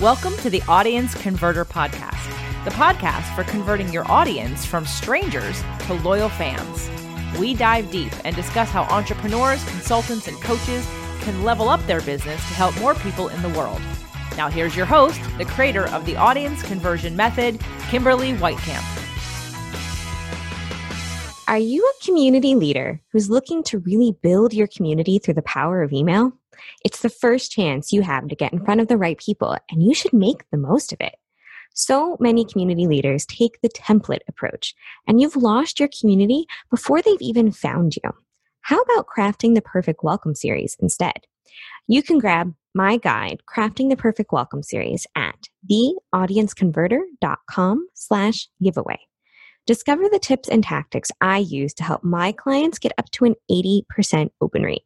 Welcome to the Audience Converter Podcast, the podcast for converting your audience from strangers to loyal fans. We dive deep and discuss how entrepreneurs, consultants, and coaches can level up their business to help more people in the world. Now, here's your host, the creator of the Audience Conversion Method, Kimberly Weitkamp. Are you a community leader who's looking to really build your community through the power of email? It's the first chance you have to get in front of the right people, and you should make the most of it. So many community leaders take the template approach, and you've lost your community before they've even found you. How about crafting the perfect welcome series instead? You can grab my guide, Crafting the Perfect Welcome Series, at theaudienceconverter.com slash giveaway. Discover the tips and tactics I use to help my clients get up to an 80% open rate.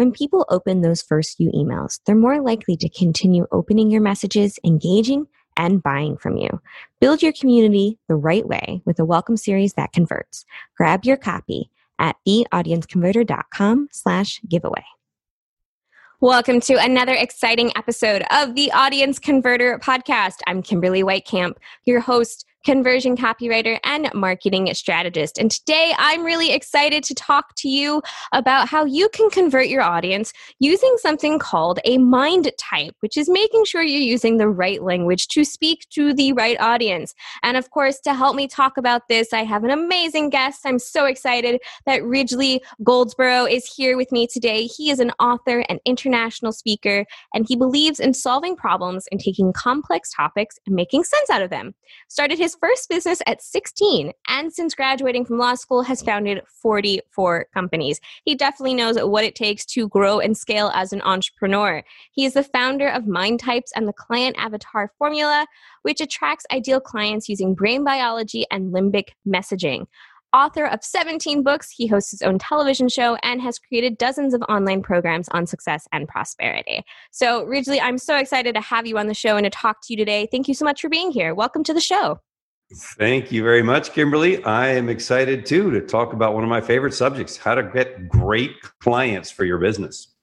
When people open those first few emails, they're more likely to continue opening your messages, engaging, and buying from you. Build your community the right way with a welcome series that converts. Grab your copy at theaudienceconverter.com slash giveaway. Welcome to another exciting episode of the Audience Converter podcast. I'm Kimberly Weitkamp, your host conversion copywriter, and marketing strategist. And today I'm really excited to talk to you about how you can convert your audience using something called a mind type, which is making sure you're using the right language to speak to the right audience. And of course, to help me talk about this, I have an amazing guest. I'm so excited that Ridgely Goldsborough is here with me today. He is an author and international speaker, and he believes in solving problems and taking complex topics and making sense out of them. Started his his first business at 16 and since graduating from law school has founded 44 companies. He definitely knows what it takes to grow and scale as an entrepreneur. He is the founder of Mind Types and the Client Avatar Formula, which attracts ideal clients using brain biology and limbic messaging. Author of 17 books, he hosts his own television show and has created dozens of online programs on success and prosperity. So, Ridgely, I'm so excited to have you on the show and to talk to you today. Thank you so much for being here. Welcome to the show. Thank you very much, Kimberly. I am excited too to talk about one of my favorite subjects how to get great clients for your business.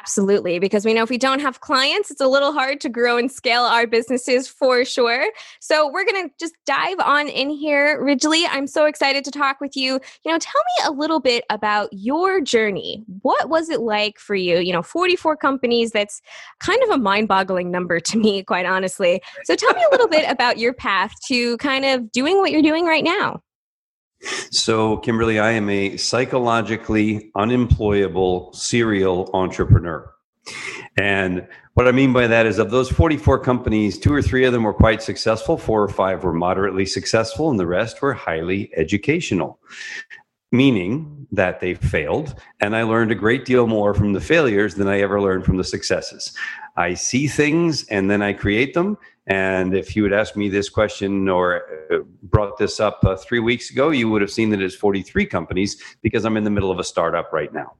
Absolutely, because we know if we don't have clients, it's a little hard to grow and scale our businesses for sure. So we're going to just dive on in here. Ridgely, I'm so excited to talk with you. You know, tell me a little bit about your journey. What was it like for you? You know, 44 companies, that's kind of a mind boggling number to me, quite honestly. So tell me a little bit about your path to kind of doing what you're doing right now. So, Kimberly, I am a psychologically unemployable serial entrepreneur. And what I mean by that is of those 44 companies, two or three of them were quite successful, four or five were moderately successful, and the rest were highly educational, meaning that they failed. And I learned a great deal more from the failures than I ever learned from the successes. I see things and then I create them. And if you had asked me this question or uh, brought this up uh, three weeks ago, you would have seen that it's 43 companies because I'm in the middle of a startup right now.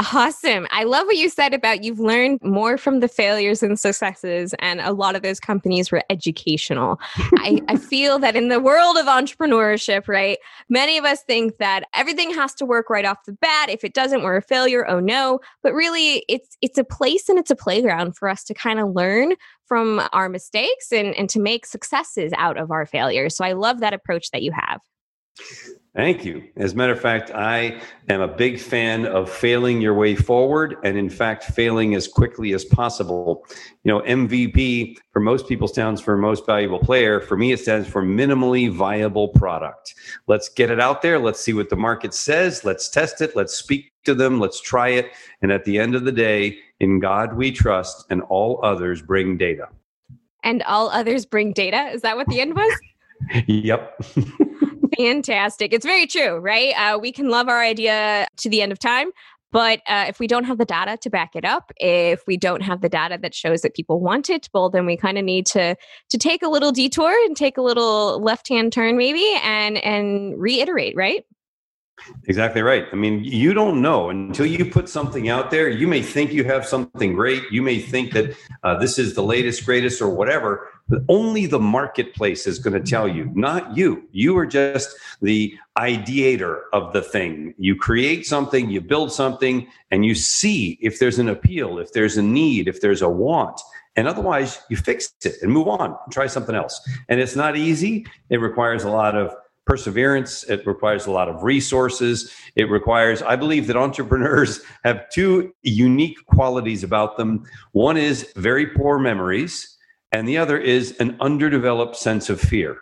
Awesome. I love what you said about you've learned more from the failures and successes, and a lot of those companies were educational. I, I feel that in the world of entrepreneurship, right, many of us think that everything has to work right off the bat. If it doesn't, we're a failure. Oh no. But really, it's it's a place and it's a playground for us to kind of learn from our mistakes and, and to make successes out of our failures. So I love that approach that you have. Thank you. As a matter of fact, I am a big fan of failing your way forward and, in fact, failing as quickly as possible. You know, MVP for most people stands for most valuable player. For me, it stands for minimally viable product. Let's get it out there. Let's see what the market says. Let's test it. Let's speak to them. Let's try it. And at the end of the day, in God we trust, and all others bring data. And all others bring data? Is that what the end was? yep. Fantastic. It's very true, right? Uh, we can love our idea to the end of time, but uh, if we don't have the data to back it up, if we don't have the data that shows that people want it, well, then we kind of need to to take a little detour and take a little left hand turn, maybe, and and reiterate, right? Exactly right. I mean, you don't know until you put something out there. You may think you have something great. You may think that uh, this is the latest, greatest, or whatever, but only the marketplace is going to tell you, not you. You are just the ideator of the thing. You create something, you build something, and you see if there's an appeal, if there's a need, if there's a want. And otherwise, you fix it and move on, and try something else. And it's not easy. It requires a lot of perseverance. It requires a lot of resources. It requires, I believe that entrepreneurs have two unique qualities about them. One is very poor memories, and the other is an underdeveloped sense of fear.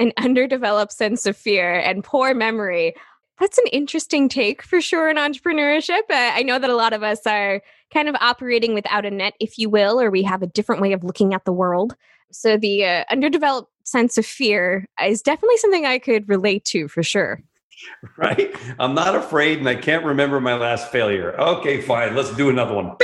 An underdeveloped sense of fear and poor memory. That's an interesting take for sure in entrepreneurship. I know that a lot of us are kind of operating without a net, if you will, or we have a different way of looking at the world. So the uh, underdeveloped sense of fear is definitely something I could relate to for sure. Right? I'm not afraid and I can't remember my last failure. Okay, fine. Let's do another one.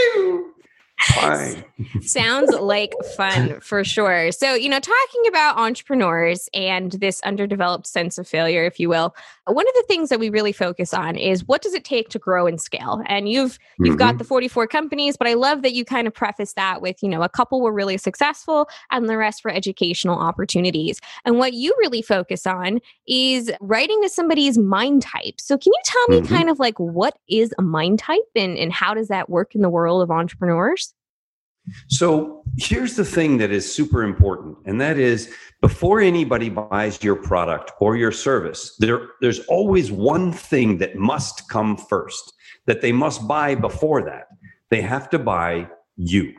Fine. Sounds like fun for sure. So, you know, talking about entrepreneurs and this underdeveloped sense of failure, if you will, one of the things that we really focus on is what does it take to grow and scale? And you've you've mm-hmm. got the 44 companies, but I love that you kind of preface that with, you know, a couple were really successful and the rest were educational opportunities. And what you really focus on is writing to somebody's mind type. So, can you tell me mm-hmm. kind of like what is a mind type and, and how does that work in the world of entrepreneurs? So here's the thing that is super important, and that is before anybody buys your product or your service, there, there's always one thing that must come first, that they must buy before that. They have to buy you.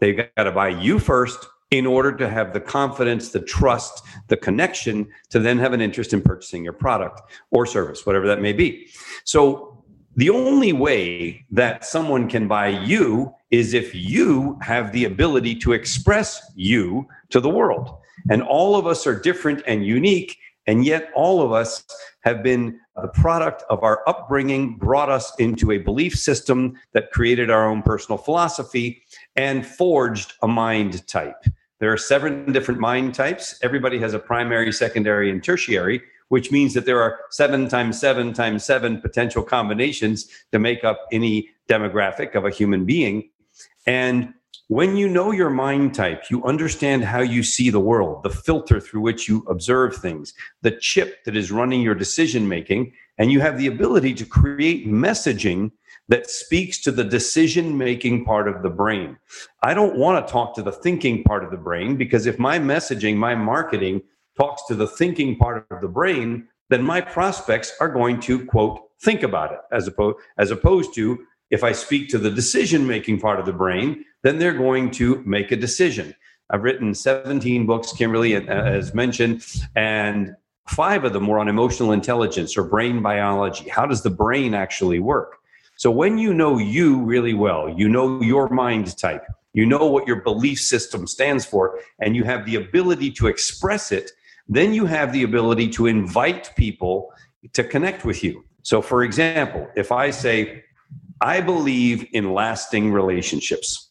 They've got to buy you first in order to have the confidence, the trust, the connection to then have an interest in purchasing your product or service, whatever that may be. So the only way that someone can buy you is if you have the ability to express you to the world. And all of us are different and unique. And yet, all of us have been the product of our upbringing, brought us into a belief system that created our own personal philosophy and forged a mind type. There are seven different mind types. Everybody has a primary, secondary, and tertiary which means that there are seven times seven times seven potential combinations to make up any demographic of a human being. And when you know your mind type, you understand how you see the world, the filter through which you observe things, the chip that is running your decision making, and you have the ability to create messaging that speaks to the decision making part of the brain. I don't want to talk to the thinking part of the brain because if my messaging, my marketing talks to the thinking part of the brain, then my prospects are going to quote think about it as opposed as opposed to if I speak to the decision making part of the brain, then they're going to make a decision. I've written 17 books, Kimberly, as mentioned, and five of them were on emotional intelligence or brain biology. How does the brain actually work? So when you know you really well, you know your mind type, you know what your belief system stands for, and you have the ability to express it then you have the ability to invite people to connect with you. So, for example, if I say, I believe in lasting relationships.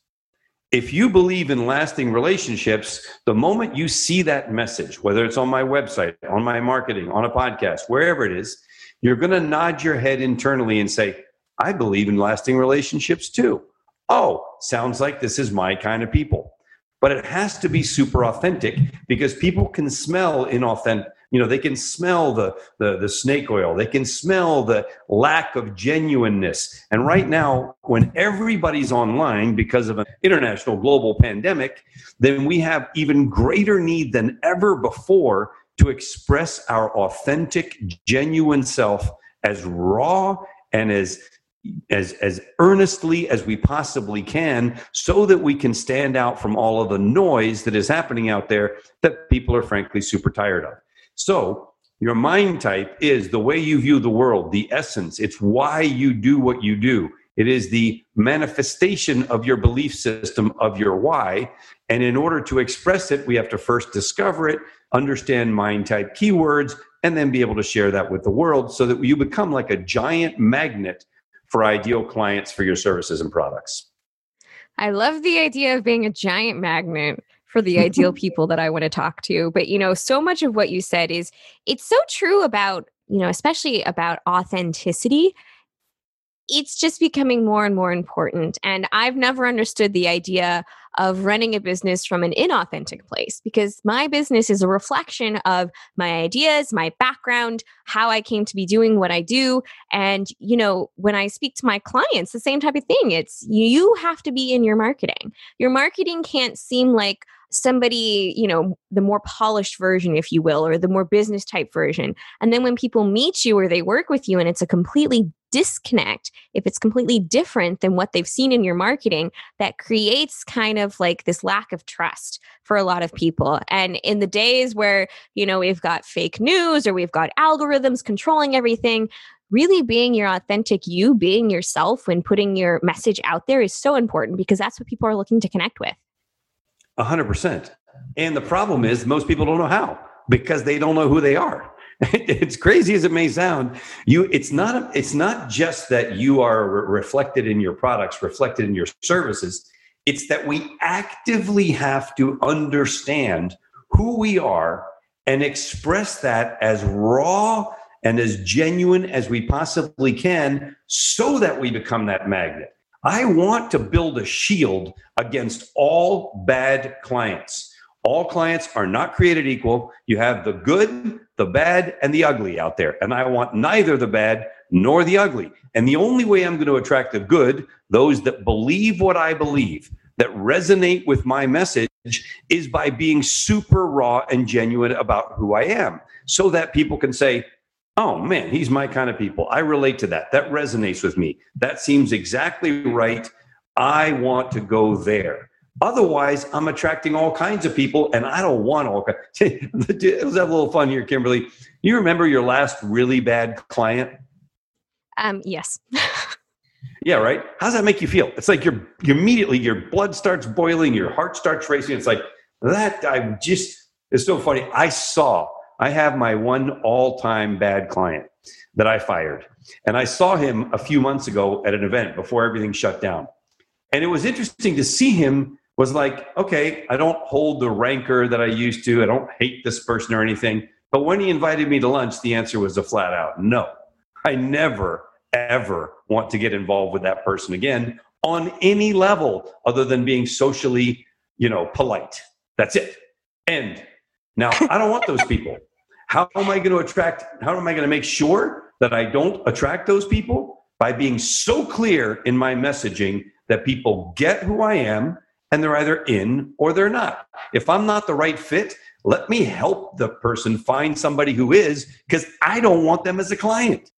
If you believe in lasting relationships, the moment you see that message, whether it's on my website, on my marketing, on a podcast, wherever it is, you're going to nod your head internally and say, I believe in lasting relationships too. Oh, sounds like this is my kind of people but it has to be super authentic because people can smell inauthentic you know they can smell the, the the snake oil. They can smell the lack of genuineness. And right now when everybody's online because of an international global pandemic then we have even greater need than ever before to express our authentic genuine self as raw and as as as earnestly as we possibly can so that we can stand out from all of the noise that is happening out there that people are frankly super tired of. So your mind type is the way you view the world the essence. It's why you do what you do. It is the manifestation of your belief system of your why. And in order to express it we have to first discover it understand mind type keywords and then be able to share that with the world so that you become like a giant magnet for ideal clients for your services and products. I love the idea of being a giant magnet for the ideal people that I want to talk to. But, you know, so much of what you said is it's so true about, you know, especially about authenticity. It's just becoming more and more important. And I've never understood the idea of running a business from an inauthentic place because my business is a reflection of my ideas, my background, how I came to be doing what I do. And, you know, when I speak to my clients, the same type of thing. It's you have to be in your marketing. Your marketing can't seem like, somebody, you know, the more polished version, if you will, or the more business type version. And then when people meet you or they work with you and it's a completely disconnect, if it's completely different than what they've seen in your marketing, that creates kind of like this lack of trust for a lot of people. And in the days where, you know, we've got fake news or we've got algorithms controlling everything, really being your authentic you, being yourself when putting your message out there is so important because that's what people are looking to connect with. 100%. And the problem is most people don't know how because they don't know who they are. it's crazy as it may sound you it's not it's not just that you are re- reflected in your products reflected in your services it's that we actively have to understand who we are and express that as raw and as genuine as we possibly can so that we become that magnet I want to build a shield against all bad clients. All clients are not created equal. You have the good, the bad, and the ugly out there. And I want neither the bad nor the ugly. And the only way I'm going to attract the good, those that believe what I believe, that resonate with my message, is by being super raw and genuine about who I am so that people can say, oh man, he's my kind of people. I relate to that. That resonates with me. That seems exactly right. I want to go there. Otherwise, I'm attracting all kinds of people, and I don't want all kinds. Let's have a little fun here, Kimberly. You remember your last really bad client? Um, yes. yeah, right. How does that make you feel? It's like you're you immediately your blood starts boiling, your heart starts racing. It's like that. I just it's so funny. I saw I have my one all time bad client that I fired. And I saw him a few months ago at an event before everything shut down. And it was interesting to see him was like, okay, I don't hold the rancor that I used to. I don't hate this person or anything. But when he invited me to lunch, the answer was a flat out no. I never, ever want to get involved with that person again on any level other than being socially, you know, polite. That's it. End. Now, I don't want those people. How am I going to attract, how am I going to make sure that I don't attract those people? By being so clear in my messaging that people get who I am and they're either in or they're not. If I'm not the right fit, let me help the person find somebody who is because I don't want them as a client.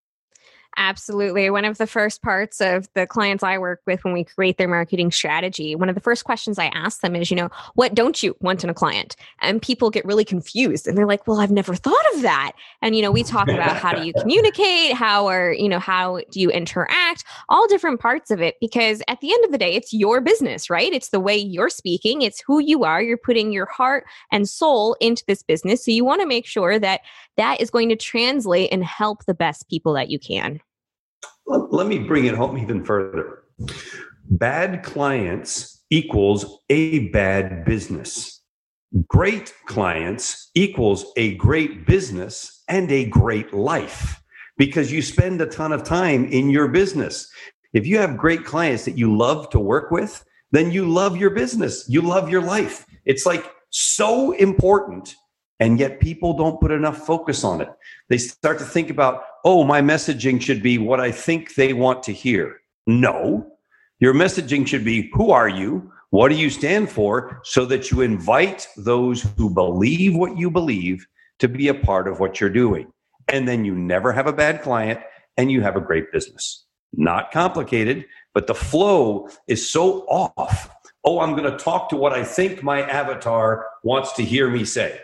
Absolutely. One of the first parts of the clients I work with when we create their marketing strategy, one of the first questions I ask them is, you know, what don't you want in a client? And people get really confused and they're like, well, I've never thought of that. And, you know, we talk about how do you communicate? How are, you know, how do you interact? All different parts of it. Because at the end of the day, it's your business, right? It's the way you're speaking, it's who you are. You're putting your heart and soul into this business. So you want to make sure that that is going to translate and help the best people that you can. Let me bring it home even further. Bad clients equals a bad business. Great clients equals a great business and a great life because you spend a ton of time in your business. If you have great clients that you love to work with, then you love your business, you love your life. It's like so important and yet people don't put enough focus on it. They start to think about, oh, my messaging should be what I think they want to hear. No, your messaging should be who are you? What do you stand for? So that you invite those who believe what you believe to be a part of what you're doing. And then you never have a bad client and you have a great business. Not complicated, but the flow is so off. Oh, I'm going to talk to what I think my avatar wants to hear me say.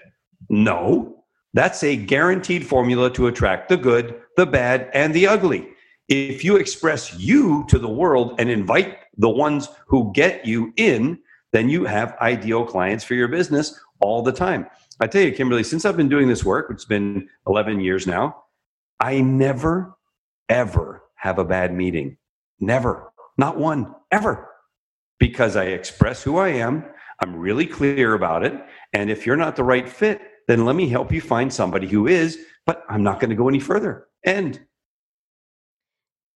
No, that's a guaranteed formula to attract the good, the bad, and the ugly. If you express you to the world and invite the ones who get you in, then you have ideal clients for your business all the time. I tell you, Kimberly, since I've been doing this work, has been 11 years now, I never, ever have a bad meeting. Never. Not one, ever. Because I express who I am. I'm really clear about it. And if you're not the right fit, then let me help you find somebody who is, but I'm not going to go any further. End.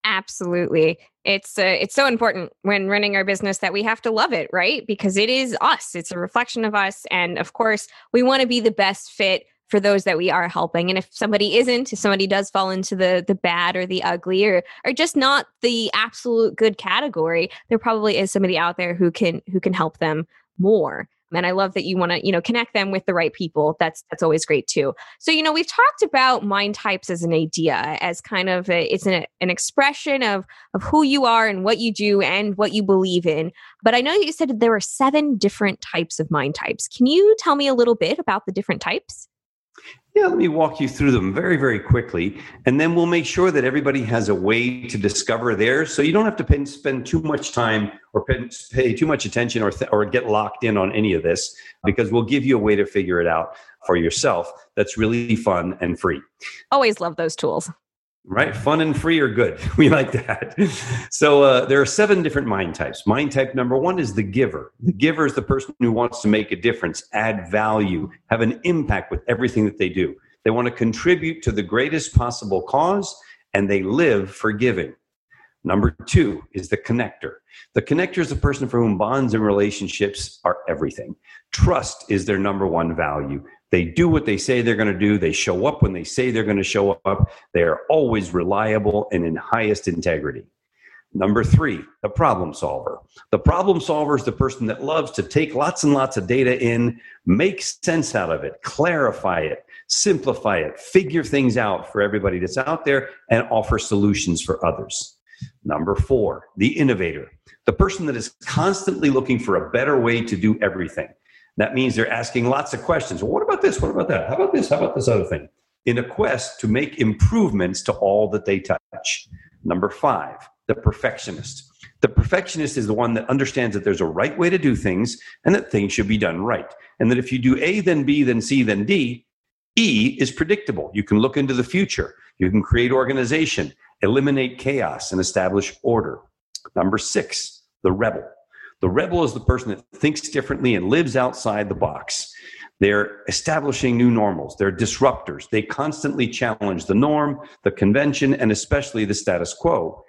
Absolutely. It's uh, it's so important when running our business that we have to love it, right? Because it is us. It's a reflection of us and of course, we want to be the best fit for those that we are helping. And if somebody isn't, if somebody does fall into the the bad or the ugly or or just not the absolute good category, there probably is somebody out there who can who can help them more and i love that you want to you know connect them with the right people. That's that's always great too. So you know we've talked about mind types as an idea as kind of a, it's an, an expression of of who you are and what you do and what you believe in. But i know you said there are seven different types of mind types. Can you tell me a little bit about the different types yeah, let me walk you through them very, very quickly. And then we'll make sure that everybody has a way to discover theirs. So you don't have to pay, spend too much time or pay, pay too much attention or, th- or get locked in on any of this because we'll give you a way to figure it out for yourself that's really fun and free. Always love those tools right? Fun and free are good. We like that. So uh, there are seven different mind types. Mind type number one is the giver. The giver is the person who wants to make a difference, add value, have an impact with everything that they do. They want to contribute to the greatest possible cause, and they live for giving. Number two is the connector. The connector is the person for whom bonds and relationships are everything. Trust is their number one value. They do what they say they're going to do. They show up when they say they're going to show up. They are always reliable and in highest integrity. Number three, the problem solver. The problem solver is the person that loves to take lots and lots of data in, make sense out of it, clarify it, simplify it, figure things out for everybody that's out there, and offer solutions for others. Number four, the innovator. The person that is constantly looking for a better way to do everything. That means they're asking lots of questions. Well, what about this? What about that? How about this? How about this other thing? In a quest to make improvements to all that they touch. Number five, the perfectionist. The perfectionist is the one that understands that there's a right way to do things and that things should be done right. And that if you do A, then B, then C, then D, E is predictable. You can look into the future. You can create organization, eliminate chaos, and establish order. Number six, the rebel. The rebel is the person that thinks differently and lives outside the box. They're establishing new normals. They're disruptors. They constantly challenge the norm, the convention, and especially the status quo.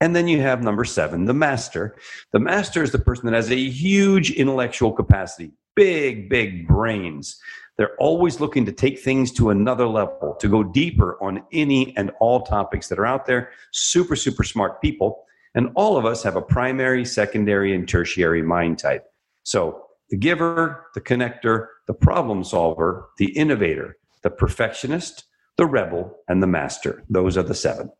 And then you have number seven, the master. The master is the person that has a huge intellectual capacity, big, big brains. They're always looking to take things to another level, to go deeper on any and all topics that are out there. Super, super smart people. And all of us have a primary, secondary, and tertiary mind type. So the giver, the connector, the problem solver, the innovator, the perfectionist, the rebel, and the master. Those are the seven.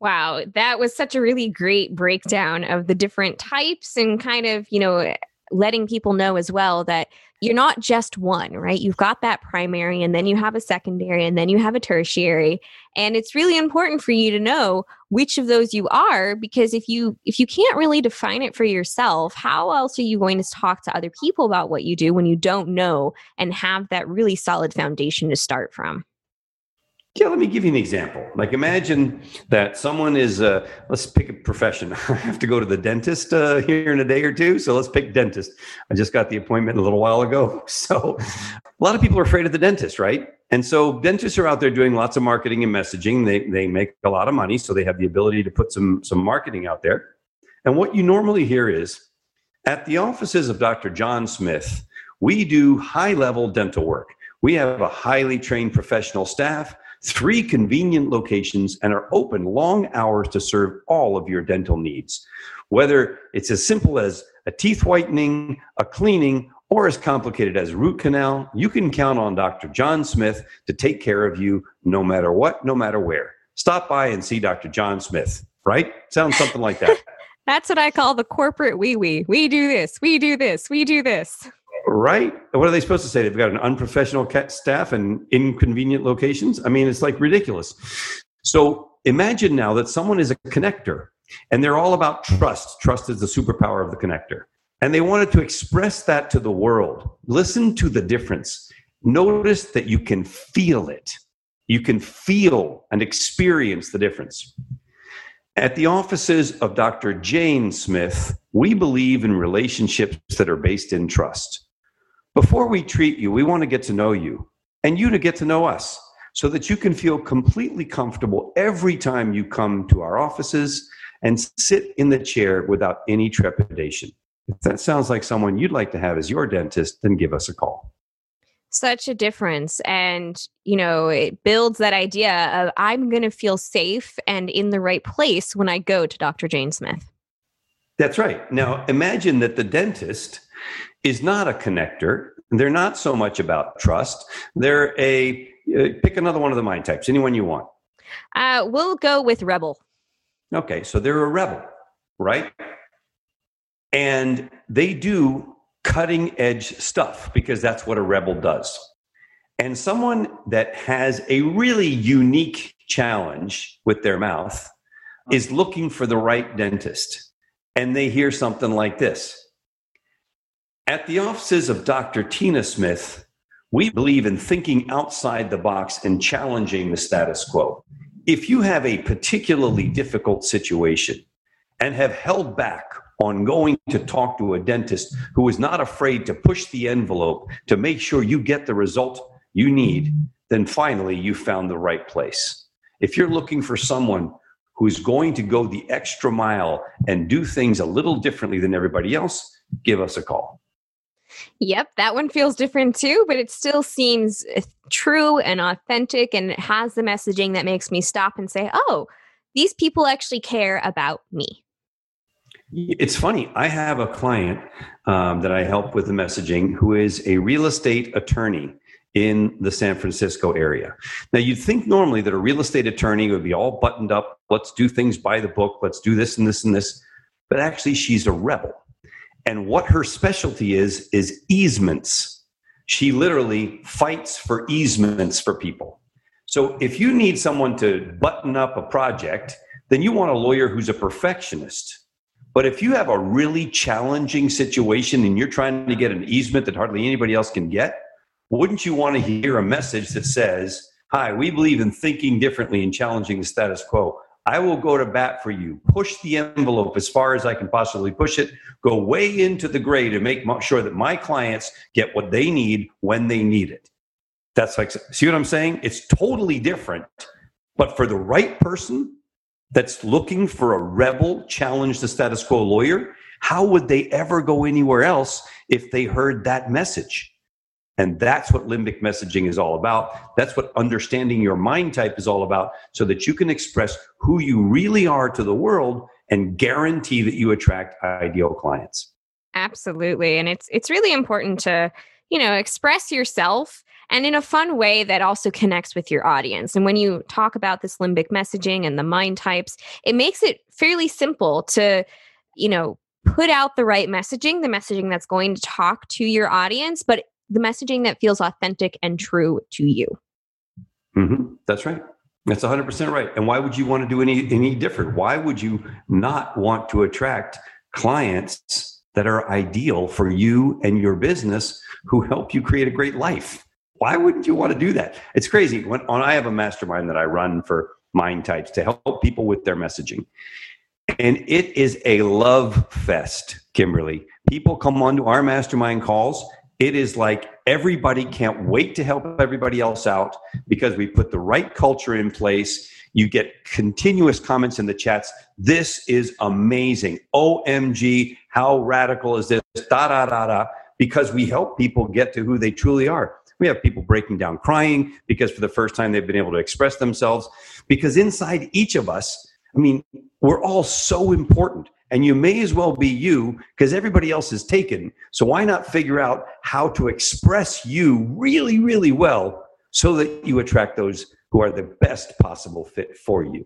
Wow, that was such a really great breakdown of the different types and kind of, you know, letting people know as well that you're not just one, right? You've got that primary and then you have a secondary and then you have a tertiary. And it's really important for you to know which of those you are because if you if you can't really define it for yourself, how else are you going to talk to other people about what you do when you don't know and have that really solid foundation to start from? Yeah, let me give you an example. Like, imagine that someone is, uh, let's pick a profession. I have to go to the dentist uh, here in a day or two. So let's pick dentist. I just got the appointment a little while ago. So a lot of people are afraid of the dentist, right? And so dentists are out there doing lots of marketing and messaging. They, they make a lot of money. So they have the ability to put some, some marketing out there. And what you normally hear is at the offices of Dr. John Smith, we do high level dental work. We have a highly trained professional staff three convenient locations, and are open long hours to serve all of your dental needs. Whether it's as simple as a teeth whitening, a cleaning, or as complicated as root canal, you can count on Dr. John Smith to take care of you no matter what, no matter where. Stop by and see Dr. John Smith, right? Sounds something like that. That's what I call the corporate wee wee. We do this, we do this, we do this. Right? What are they supposed to say? They've got an unprofessional staff and inconvenient locations. I mean, it's like ridiculous. So imagine now that someone is a connector and they're all about trust. Trust is the superpower of the connector. And they wanted to express that to the world. Listen to the difference. Notice that you can feel it. You can feel and experience the difference. At the offices of Dr. Jane Smith, we believe in relationships that are based in trust. Before we treat you, we want to get to know you and you to get to know us. so that you can feel completely comfortable every time you come to our offices and sit in the chair without any trepidation. If that sounds like someone you'd like to have as your dentist, then give us a call. Such a difference. And, you know, it builds that idea of I'm going to feel safe and in the right place when I go to Dr. Jane Smith. That's right. Now, imagine that the dentist is not a connector. They're not so much about trust. They're a uh, pick another one of the mind types, anyone you want. Uh, we'll go with rebel. Okay, so they're a rebel, right? And they do cutting edge stuff because that's what a rebel does. And someone that has a really unique challenge with their mouth is looking for the right dentist. And they hear something like this At the offices of Dr. Tina Smith, we believe in thinking outside the box and challenging the status quo. If you have a particularly difficult situation and have held back on going to talk to a dentist who is not afraid to push the envelope to make sure you get the result you need, then finally you found the right place. If you're looking for someone who's going to go the extra mile and do things a little differently than everybody else, give us a call. Yep, that one feels different too, but it still seems uh, true and authentic and it has the messaging that makes me stop and say, oh, these people actually care about me. It's funny. I have a client um, that I help with the messaging who is a real estate attorney in the San Francisco area. Now, you'd think normally that a real estate attorney would be all buttoned up. Let's do things by the book. Let's do this and this and this. But actually, she's a rebel. And what her specialty is, is easements. She literally fights for easements for people. So if you need someone to button up a project, then you want a lawyer who's a perfectionist. But if you have a really challenging situation and you're trying to get an easement that hardly anybody else can get, wouldn't you want to hear a message that says, Hi, we believe in thinking differently and challenging the status quo. I will go to bat for you. Push the envelope as far as I can possibly push it. Go way into the gray to make sure that my clients get what they need when they need it. That's like, see what I'm saying? It's totally different. But for the right person that's looking for a rebel, challenge the status quo lawyer, how would they ever go anywhere else if they heard that message? And that's what limbic messaging is all about. That's what understanding your mind type is all about so that you can express who you really are to the world and guarantee that you attract ideal clients. Absolutely. And it's it's really important to, you know, express yourself and in a fun way that also connects with your audience. And when you talk about this limbic messaging and the mind types, it makes it fairly simple to, you know, put out the right messaging, the messaging that's going to talk to your audience, but the messaging that feels authentic and true to you. Mm-hmm. That's right. That's 100% right. And why would you want to do any any different? Why would you not want to attract clients that are ideal for you and your business who help you create a great life? Why wouldn't you want to do that? It's crazy. When, I have a mastermind that I run for mind types to help people with their messaging. And it is a love fest, Kimberly. People come onto our mastermind calls it is like everybody can't wait to help everybody else out because we put the right culture in place. You get continuous comments in the chats. This is amazing. OMG, how radical is this? Da da da da. Because we help people get to who they truly are. We have people breaking down crying because for the first time they've been able to express themselves. Because inside each of us, I mean, we're all so important and you may as well be you because everybody else is taken. So why not figure out how to express you really, really well so that you attract those who are the best possible fit for you?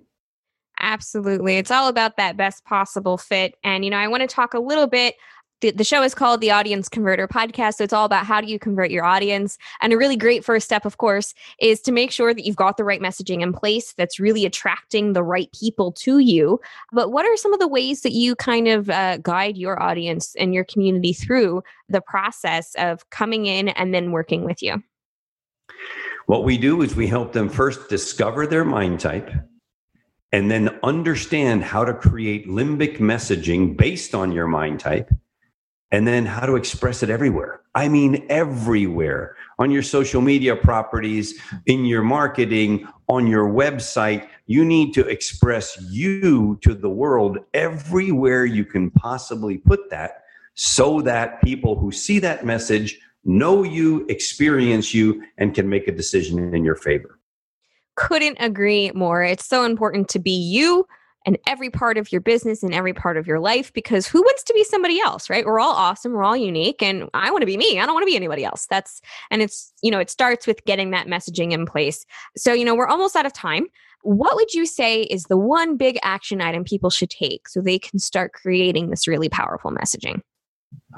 Absolutely. It's all about that best possible fit. And, you know, I want to talk a little bit the, the show is called the Audience Converter Podcast. So it's all about how do you convert your audience. And a really great first step, of course, is to make sure that you've got the right messaging in place that's really attracting the right people to you. But what are some of the ways that you kind of uh, guide your audience and your community through the process of coming in and then working with you? What we do is we help them first discover their mind type and then understand how to create limbic messaging based on your mind type and then how to express it everywhere. I mean, everywhere on your social media properties, in your marketing, on your website. You need to express you to the world everywhere you can possibly put that so that people who see that message know you, experience you, and can make a decision in your favor. Couldn't agree more. It's so important to be you in every part of your business and every part of your life because who wants to be somebody else, right? We're all awesome, we're all unique, and I want to be me. I don't want to be anybody else. That's, and it's, you know, it starts with getting that messaging in place. So, you know, we're almost out of time. What would you say is the one big action item people should take so they can start creating this really powerful messaging?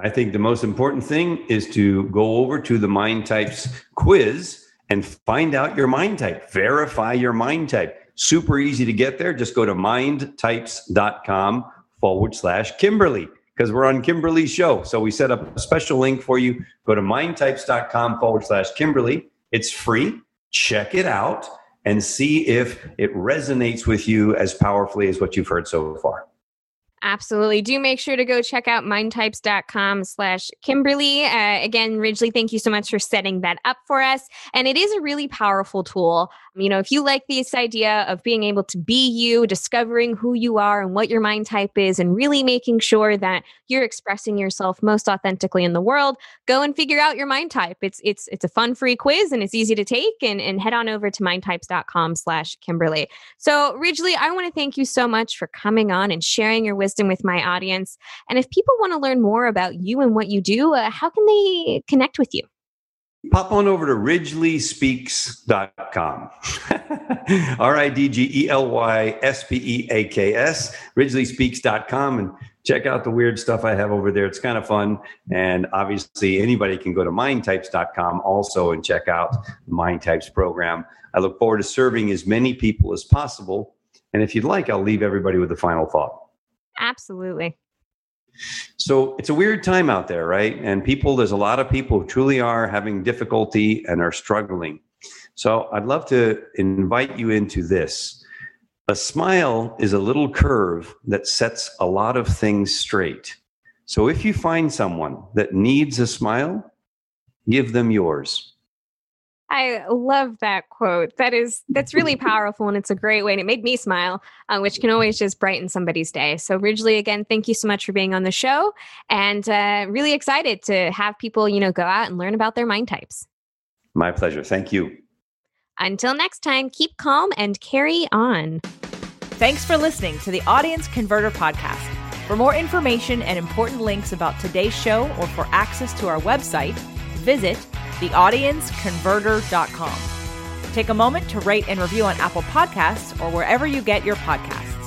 I think the most important thing is to go over to the Mind Types quiz and find out your mind type, verify your mind type. Super easy to get there. Just go to mindtypes.com forward slash Kimberly because we're on Kimberly's show. So we set up a special link for you. Go to mindtypes.com forward slash Kimberly. It's free. Check it out and see if it resonates with you as powerfully as what you've heard so far. Absolutely. Do make sure to go check out mindtypes.com slash Kimberly. Uh, again, Ridgely, thank you so much for setting that up for us. And it is a really powerful tool. You know, if you like this idea of being able to be you, discovering who you are and what your mind type is, and really making sure that you're expressing yourself most authentically in the world, go and figure out your mind type. It's it's it's a fun free quiz and it's easy to take. And, and head on over to mindtypes.com slash Kimberly. So Ridgely, I want to thank you so much for coming on and sharing your wisdom with my audience. And if people want to learn more about you and what you do, uh, how can they connect with you? Pop on over to ridgelyspeaks.com. R I D G E L Y S P E A K S, ridgelyspeaks.com, and check out the weird stuff I have over there. It's kind of fun. And obviously, anybody can go to mindtypes.com also and check out the Mind Types program. I look forward to serving as many people as possible. And if you'd like, I'll leave everybody with a final thought. Absolutely. So it's a weird time out there, right? And people, there's a lot of people who truly are having difficulty and are struggling. So I'd love to invite you into this. A smile is a little curve that sets a lot of things straight. So if you find someone that needs a smile, give them yours. I love that quote. That is that's really powerful and it's a great way and it made me smile, uh, which can always just brighten somebody's day. So Ridgely, again, thank you so much for being on the show, and uh, really excited to have people you know go out and learn about their mind types. My pleasure. Thank you. Until next time, keep calm and carry on. Thanks for listening to the Audience Converter podcast. For more information and important links about today's show or for access to our website, visit theaudienceconverter.com. Take a moment to rate and review on Apple Podcasts or wherever you get your podcasts.